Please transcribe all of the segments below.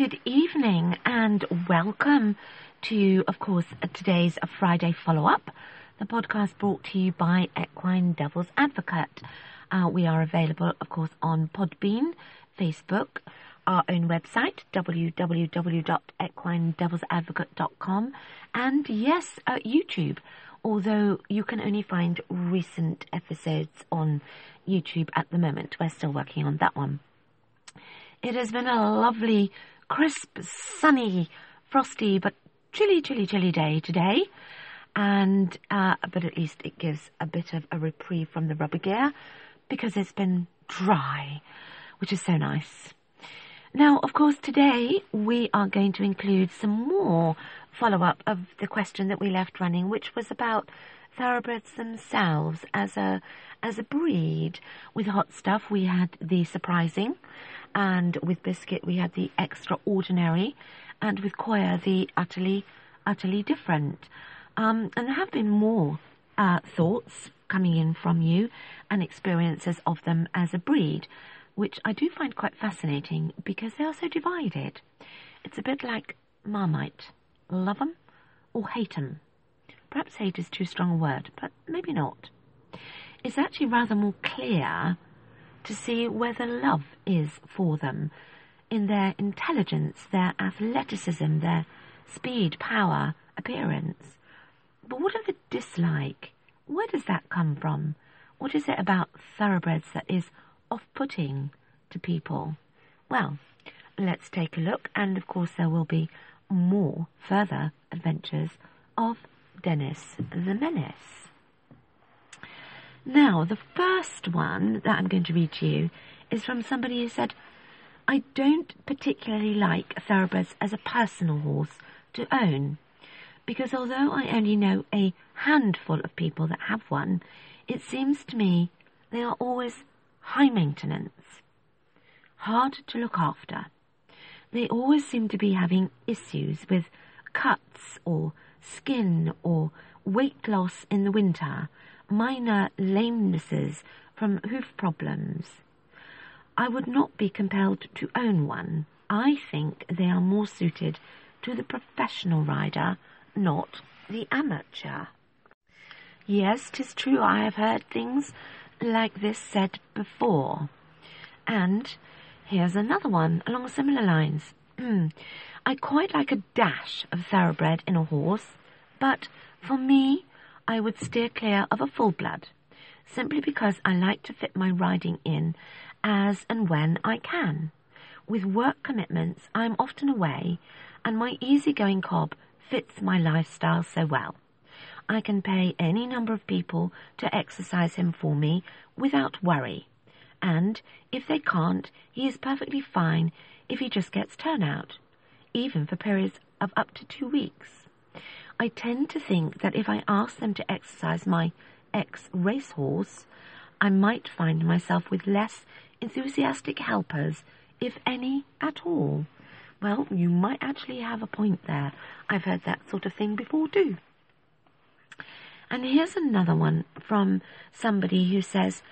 good evening and welcome to, of course, today's Friday follow up, the podcast brought to you by Equine Devil's Advocate. Uh, we are available, of course, on Podbean, Facebook, our own website, www.equinedevilsadvocate.com, and yes, uh, YouTube, although you can only find recent episodes on YouTube at the moment. We're still working on that one. It has been a lovely, crisp, sunny, frosty, but chilly, chilly, chilly day today. And, uh, but at least it gives a bit of a reprieve from the rubber gear because it's been dry, which is so nice. Now, of course, today we are going to include some more follow up of the question that we left running, which was about thoroughbreds themselves as a as a breed. With hot stuff, we had the surprising, and with biscuit, we had the extraordinary, and with Koya, the utterly utterly different. Um, and there have been more uh, thoughts coming in from you and experiences of them as a breed, which I do find quite fascinating because they are so divided. It's a bit like Marmite. Love 'em or hate 'em. Perhaps hate is too strong a word, but maybe not. It's actually rather more clear to see whether love is for them in their intelligence, their athleticism, their speed, power, appearance. But what of the dislike? Where does that come from? What is it about thoroughbreds that is off putting to people? Well, let's take a look, and of course, there will be more further adventures of Dennis the Menace. Now, the first one that I'm going to read to you is from somebody who said, I don't particularly like thoroughbreds as a personal horse to own, because although I only know a handful of people that have one, it seems to me they are always high maintenance, hard to look after. They always seem to be having issues with cuts or skin or weight loss in the winter, minor lamenesses from hoof problems. I would not be compelled to own one. I think they are more suited to the professional rider, not the amateur. Yes, 'tis true I have heard things like this said before. And here's another one along similar lines. I quite like a dash of thoroughbred in a horse, but for me, I would steer clear of a full blood, simply because I like to fit my riding in as and when I can. With work commitments, I am often away, and my easygoing cob fits my lifestyle so well. I can pay any number of people to exercise him for me without worry. And if they can't, he is perfectly fine if he just gets turnout, even for periods of up to two weeks. I tend to think that if I ask them to exercise my ex racehorse, I might find myself with less enthusiastic helpers, if any at all. Well, you might actually have a point there. I've heard that sort of thing before too. And here's another one from somebody who says,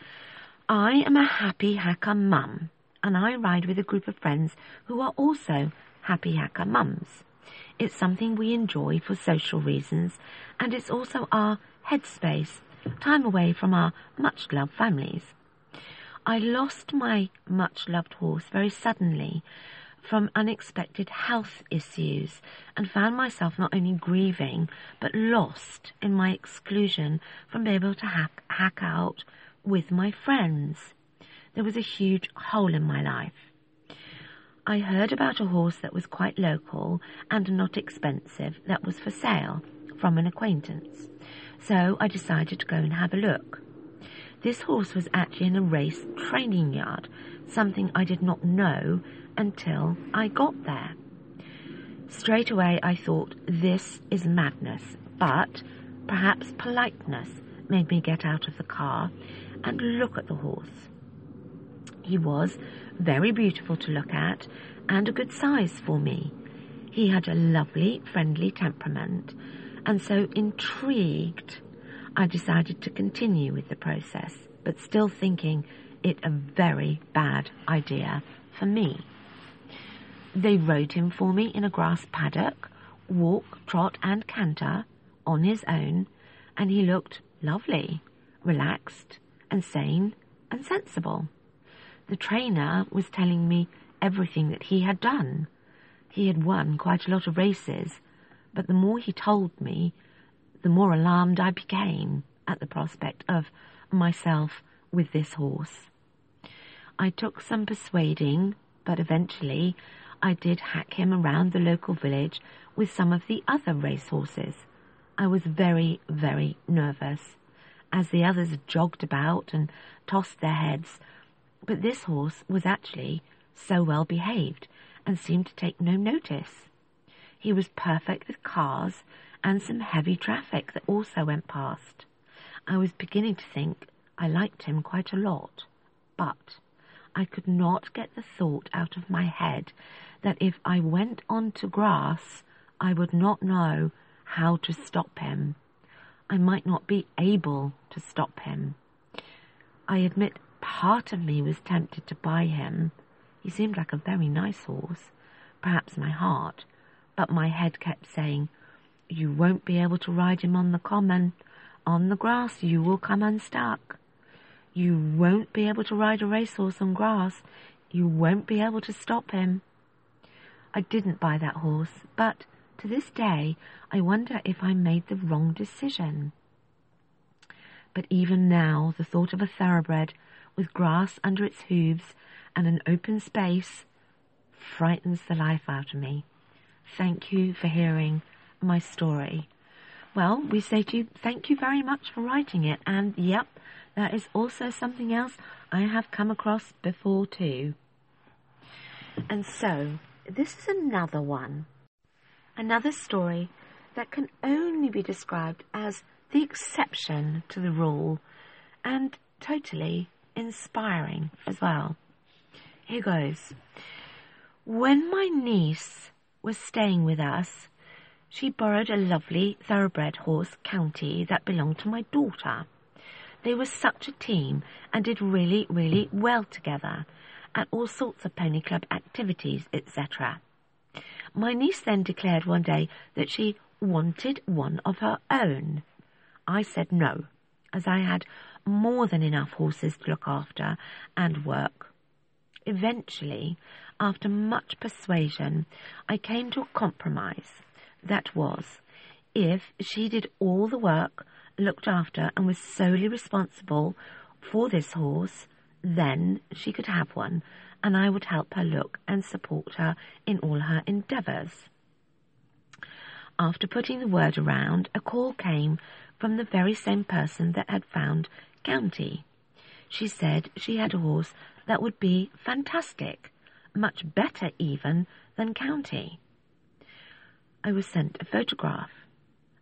I am a happy hacker mum, and I ride with a group of friends who are also happy hacker mums. It's something we enjoy for social reasons, and it's also our headspace, time away from our much loved families. I lost my much loved horse very suddenly from unexpected health issues and found myself not only grieving but lost in my exclusion from being able to hack, hack out with my friends. There was a huge hole in my life. I heard about a horse that was quite local and not expensive that was for sale from an acquaintance. So I decided to go and have a look. This horse was actually in a race training yard, something I did not know until I got there. Straight away I thought, this is madness, but perhaps politeness made me get out of the car and look at the horse. He was very beautiful to look at and a good size for me. He had a lovely, friendly temperament, and so intrigued, I decided to continue with the process, but still thinking it a very bad idea for me. They rode him for me in a grass paddock, walk, trot, and canter, on his own, and he looked lovely, relaxed, and sane, and sensible. The trainer was telling me everything that he had done. He had won quite a lot of races, but the more he told me, the more alarmed I became at the prospect of myself with this horse. I took some persuading, but eventually I did hack him around the local village with some of the other racehorses. I was very, very nervous as the others jogged about and tossed their heads, but this horse was actually so well behaved and seemed to take no notice. He was perfect with cars and some heavy traffic that also went past. I was beginning to think I liked him quite a lot, but I could not get the thought out of my head that if I went on to grass, I would not know how to stop him. I might not be able to stop him. I admit part of me was tempted to buy him. He seemed like a very nice horse, perhaps my heart, but my head kept saying, You won't be able to ride him on the common. On the grass you will come unstuck. You won't be able to ride a racehorse on grass. You won't be able to stop him. I didn't buy that horse, but to this day I wonder if I made the wrong decision. But even now, the thought of a thoroughbred with grass under its hooves and an open space frightens the life out of me. Thank you for hearing my story. Well, we say to you, thank you very much for writing it, and yep, that is also something else I have come across before too. And so, this is another one. Another story that can only be described as the exception to the rule and totally inspiring as well. Here goes. When my niece was staying with us, she borrowed a lovely thoroughbred horse county that belonged to my daughter. They were such a team and did really, really well together at all sorts of pony club activities, etc. My niece then declared one day that she wanted one of her own. I said no, as I had more than enough horses to look after and work. Eventually, after much persuasion, I came to a compromise. That was, if she did all the work, looked after, and was solely responsible for this horse, then she could have one, and I would help her look and support her in all her endeavours. After putting the word around, a call came from the very same person that had found County. She said she had a horse that would be fantastic, much better even than County. I was sent a photograph.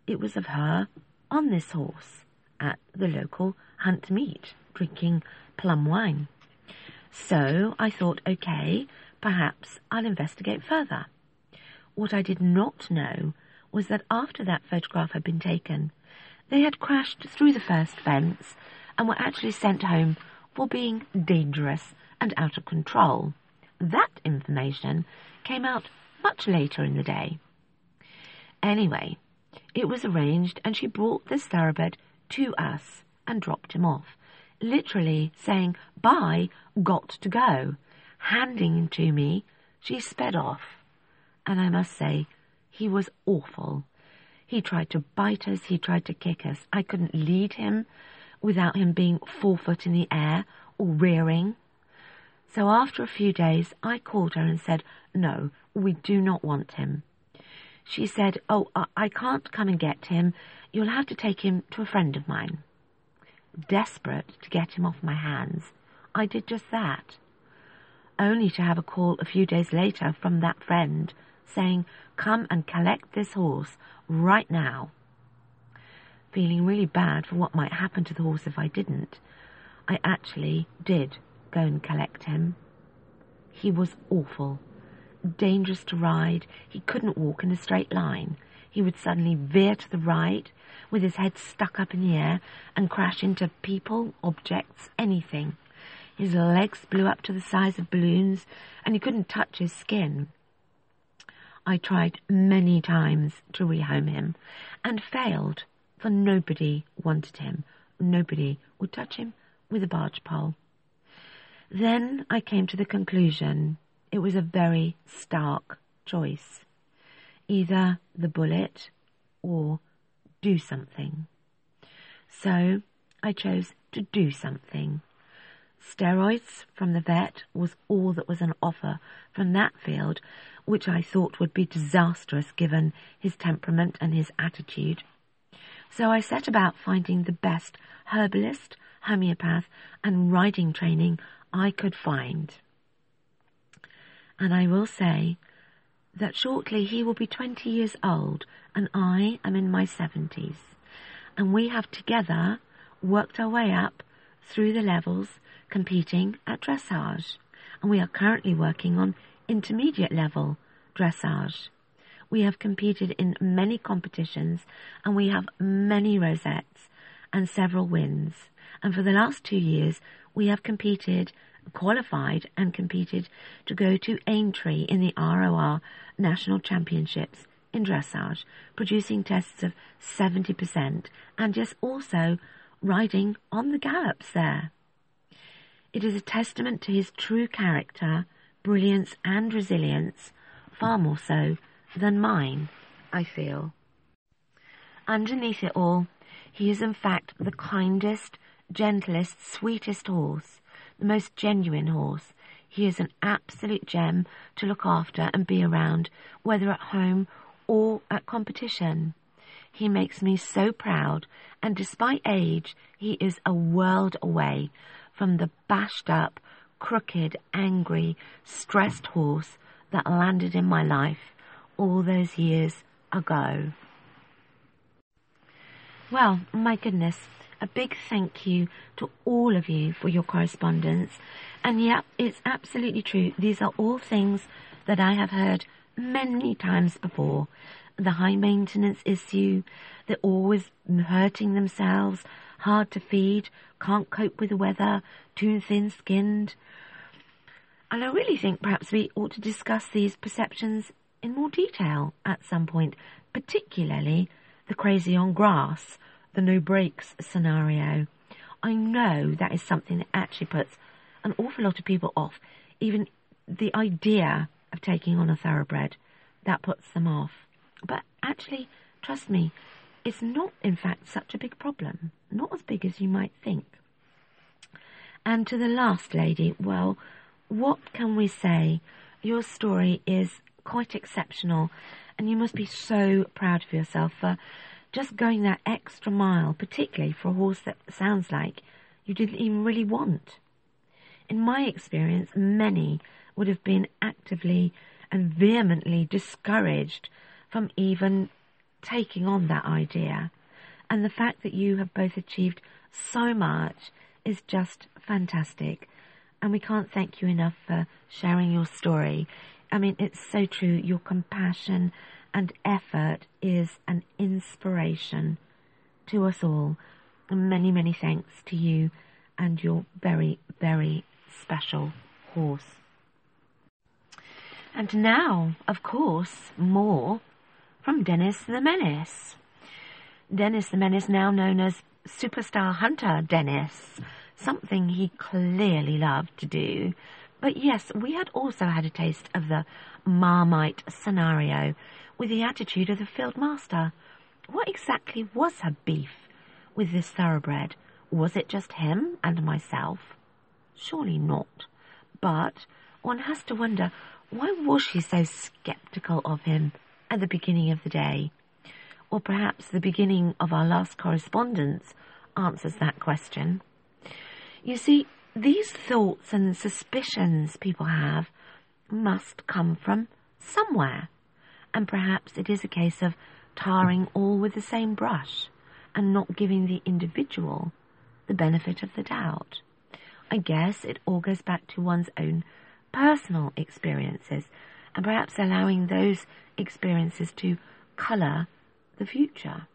It was of her on this horse at the local hunt meet, drinking plum wine. So I thought, okay, perhaps I'll investigate further. What I did not know was that after that photograph had been taken, they had crashed through the first fence and were actually sent home for being dangerous and out of control. That information came out much later in the day. Anyway, it was arranged and she brought this thoroughbred to us and dropped him off, literally saying, bye, got to go. Handing him to me, she sped off. And I must say, he was awful. He tried to bite us, he tried to kick us. I couldn't lead him without him being forefoot in the air or rearing. So after a few days, I called her and said, No, we do not want him. She said, Oh, I can't come and get him. You'll have to take him to a friend of mine. Desperate to get him off my hands, I did just that. Only to have a call a few days later from that friend saying, Come and collect this horse right now. Feeling really bad for what might happen to the horse if I didn't, I actually did go and collect him. He was awful. Dangerous to ride. He couldn't walk in a straight line. He would suddenly veer to the right with his head stuck up in the air and crash into people, objects, anything. His legs blew up to the size of balloons and he couldn't touch his skin. I tried many times to rehome him and failed, for nobody wanted him. Nobody would touch him with a barge pole. Then I came to the conclusion it was a very stark choice. Either the bullet or do something. So I chose to do something. Steroids from the vet was all that was on offer from that field, which I thought would be disastrous given his temperament and his attitude. So I set about finding the best herbalist, homeopath, and riding training I could find. And I will say that shortly he will be 20 years old and I am in my 70s. And we have together worked our way up through the levels competing at dressage. And we are currently working on intermediate level dressage. We have competed in many competitions and we have many rosettes and several wins. And for the last two years, we have competed qualified and competed to go to Aintree in the ROR National Championships in dressage, producing tests of 70% and just also riding on the gallops there. It is a testament to his true character, brilliance and resilience, far more so than mine, I feel. Underneath it all, he is in fact the kindest, gentlest, sweetest horse the most genuine horse. He is an absolute gem to look after and be around, whether at home or at competition. He makes me so proud, and despite age, he is a world away from the bashed up, crooked, angry, stressed horse that landed in my life all those years ago. Well, my goodness, a big thank you to all of you for your correspondence. And yeah, it's absolutely true. These are all things that I have heard many times before. The high maintenance issue, they're always hurting themselves, hard to feed, can't cope with the weather, too thin skinned. And I really think perhaps we ought to discuss these perceptions in more detail at some point, particularly the crazy on grass the no brakes scenario. I know that is something that actually puts an awful lot of people off. Even the idea of taking on a thoroughbred, that puts them off. But actually, trust me, it's not in fact such a big problem. Not as big as you might think. And to the last lady, well, what can we say? Your story is quite exceptional and you must be so proud of yourself for just going that extra mile, particularly for a horse that sounds like you didn't even really want. In my experience, many would have been actively and vehemently discouraged from even taking on that idea. And the fact that you have both achieved so much is just fantastic. And we can't thank you enough for sharing your story. I mean, it's so true. Your compassion and effort is an inspiration to us all. And many, many thanks to you and your very, very special horse. And now, of course, more from Dennis the Menace. Dennis the Menace, now known as Superstar Hunter Dennis, something he clearly loved to do. But yes, we had also had a taste of the Marmite scenario with the attitude of the field master. What exactly was her beef with this thoroughbred? Was it just him and myself? Surely not. But one has to wonder, why was she so sceptical of him at the beginning of the day? Or perhaps the beginning of our last correspondence answers that question. You see, these thoughts and suspicions people have must come from somewhere and perhaps it is a case of tarring all with the same brush and not giving the individual the benefit of the doubt. I guess it all goes back to one's own personal experiences and perhaps allowing those experiences to colour the future.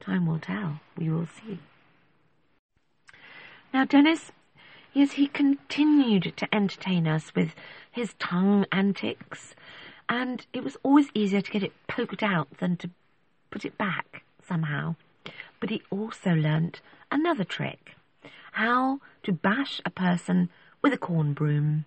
Time will tell. We will see. Now, Dennis, yes, he continued to entertain us with his tongue antics and it was always easier to get it poked out than to put it back somehow. But he also learnt another trick how to bash a person with a corn broom.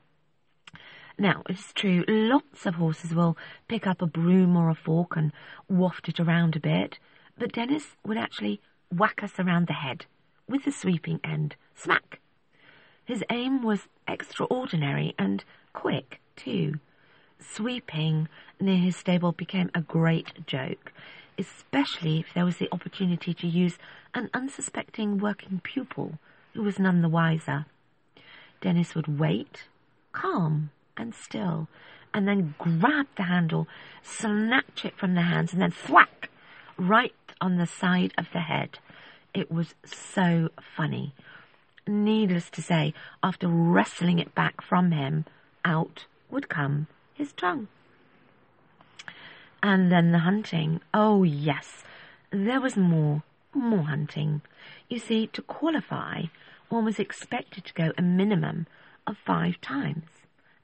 Now, it's true, lots of horses will pick up a broom or a fork and waft it around a bit, but Dennis would actually whack us around the head with the sweeping end. Smack! His aim was extraordinary and quick, too. Sweeping near his stable became a great joke, especially if there was the opportunity to use an unsuspecting working pupil who was none the wiser. Dennis would wait, calm and still, and then grab the handle, snatch it from the hands, and then thwack right on the side of the head. It was so funny. Needless to say, after wrestling it back from him, out would come his tongue. And then the hunting. Oh, yes, there was more, more hunting. You see, to qualify, one was expected to go a minimum of five times,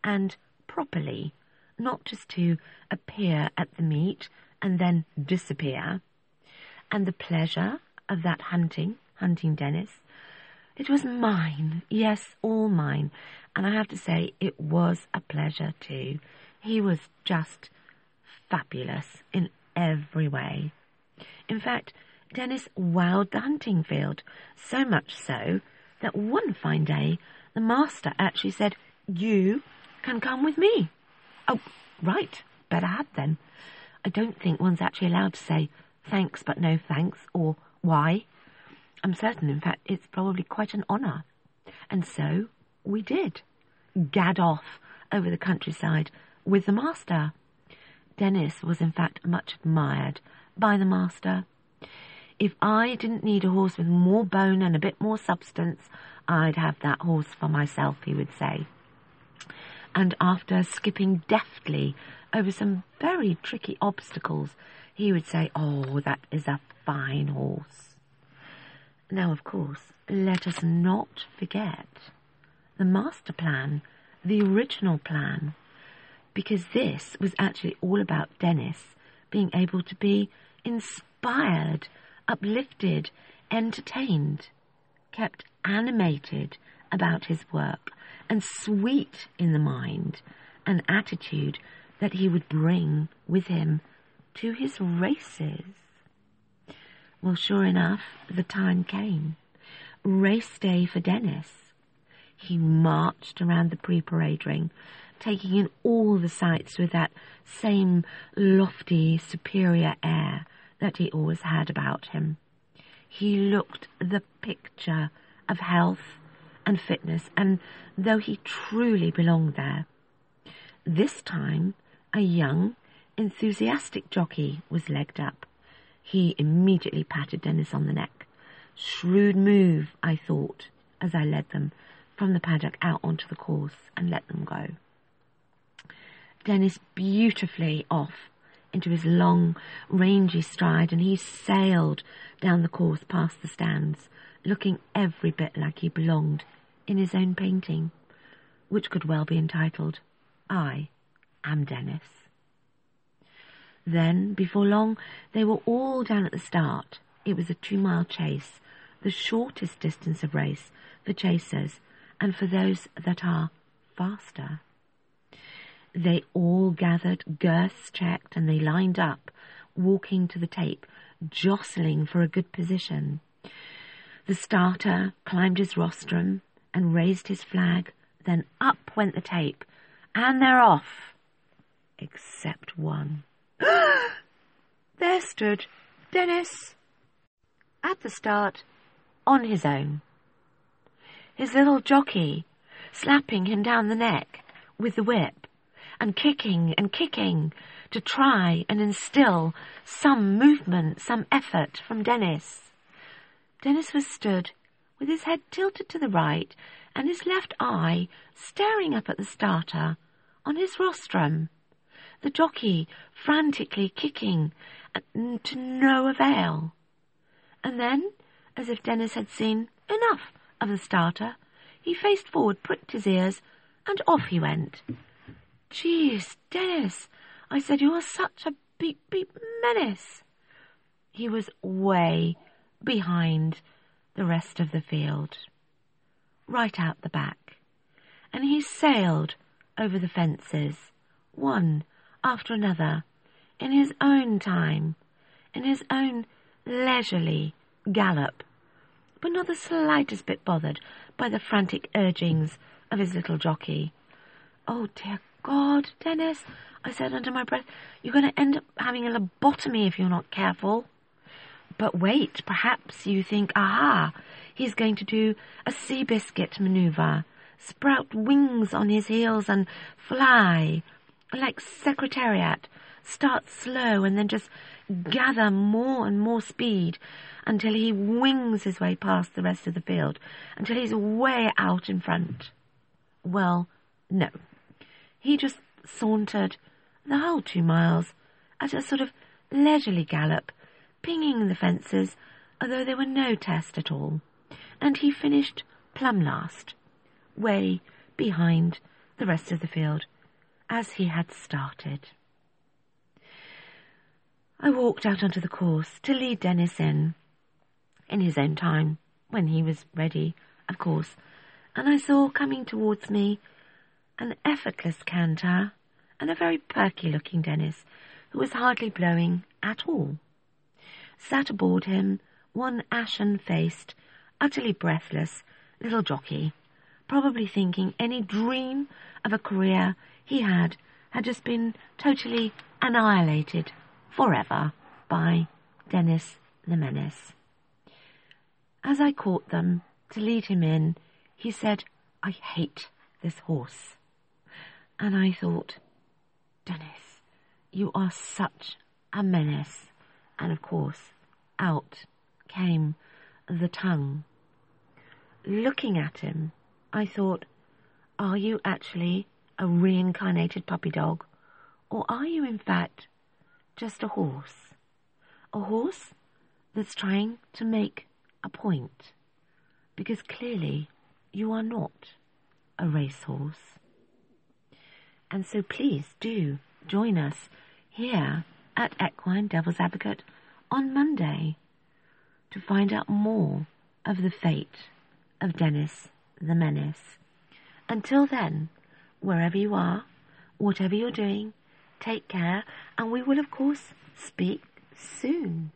and properly, not just to appear at the meet and then disappear. And the pleasure of that hunting, hunting Dennis, it was mine, yes, all mine, and I have to say it was a pleasure too. He was just fabulous in every way. In fact, Dennis wowed the hunting field, so much so that one fine day the master actually said, You can come with me. Oh, right, better had then. I don't think one's actually allowed to say thanks but no thanks or why. I'm certain, in fact, it's probably quite an honour. And so we did. Gad off over the countryside with the master. Dennis was in fact much admired by the master. If I didn't need a horse with more bone and a bit more substance, I'd have that horse for myself, he would say. And after skipping deftly over some very tricky obstacles, he would say, Oh, that is a fine horse. Now, of course, let us not forget the master plan, the original plan, because this was actually all about Dennis being able to be inspired, uplifted, entertained, kept animated about his work, and sweet in the mind, an attitude that he would bring with him to his races. Well, sure enough, the time came. Race day for Dennis. He marched around the pre-parade ring, taking in all the sights with that same lofty, superior air that he always had about him. He looked the picture of health and fitness, and though he truly belonged there, this time a young, enthusiastic jockey was legged up. He immediately patted Dennis on the neck. Shrewd move, I thought, as I led them from the paddock out onto the course and let them go. Dennis beautifully off into his long, rangy stride, and he sailed down the course past the stands, looking every bit like he belonged in his own painting, which could well be entitled, I am Dennis. Then, before long, they were all down at the start. It was a two-mile chase, the shortest distance of race for chasers and for those that are faster. They all gathered, girths checked, and they lined up, walking to the tape, jostling for a good position. The starter climbed his rostrum and raised his flag, then up went the tape, and they're off. Except one. there stood Dennis at the start on his own. His little jockey slapping him down the neck with the whip and kicking and kicking to try and instill some movement, some effort from Dennis. Dennis was stood with his head tilted to the right and his left eye staring up at the starter on his rostrum the jockey frantically kicking to no avail. And then, as if Dennis had seen enough of the starter, he faced forward, pricked his ears, and off he went. Jeez, Dennis, I said, you are such a beep beep menace. He was way behind the rest of the field, right out the back, and he sailed over the fences, one after another, in his own time, in his own leisurely gallop, but not the slightest bit bothered by the frantic urgings of his little jockey. Oh, dear God, Dennis, I said under my breath, you're going to end up having a lobotomy if you're not careful. But wait, perhaps you think, aha, he's going to do a Seabiscuit maneuver, sprout wings on his heels and fly, like Secretariat, start slow and then just gather more and more speed until he wings his way past the rest of the field, until he's way out in front. Well, no. He just sauntered the whole two miles at a sort of leisurely gallop, pinging the fences, although there were no test at all, and he finished plumb last, way behind the rest of the field, as he had started. I walked out onto the course to lead Dennis in, in his own time, when he was ready, of course, and I saw coming towards me an effortless canter and a very perky looking Dennis, who was hardly blowing at all. Sat aboard him one ashen faced, utterly breathless little jockey, probably thinking any dream of a career he had had just been totally annihilated forever by Dennis the Menace. As I caught them to lead him in, he said, I hate this horse. And I thought, Dennis, you are such a menace. And of course, out came the tongue. Looking at him, I thought, are you actually a reincarnated puppy dog? Or are you, in fact, just a horse? A horse that's trying to make a point? Because clearly you are not a racehorse. And so please do join us here at Equine Devil's Advocate on Monday to find out more of the fate of Dennis the Menace. Until then, wherever you are, whatever you're doing, take care, and we will, of course, speak soon.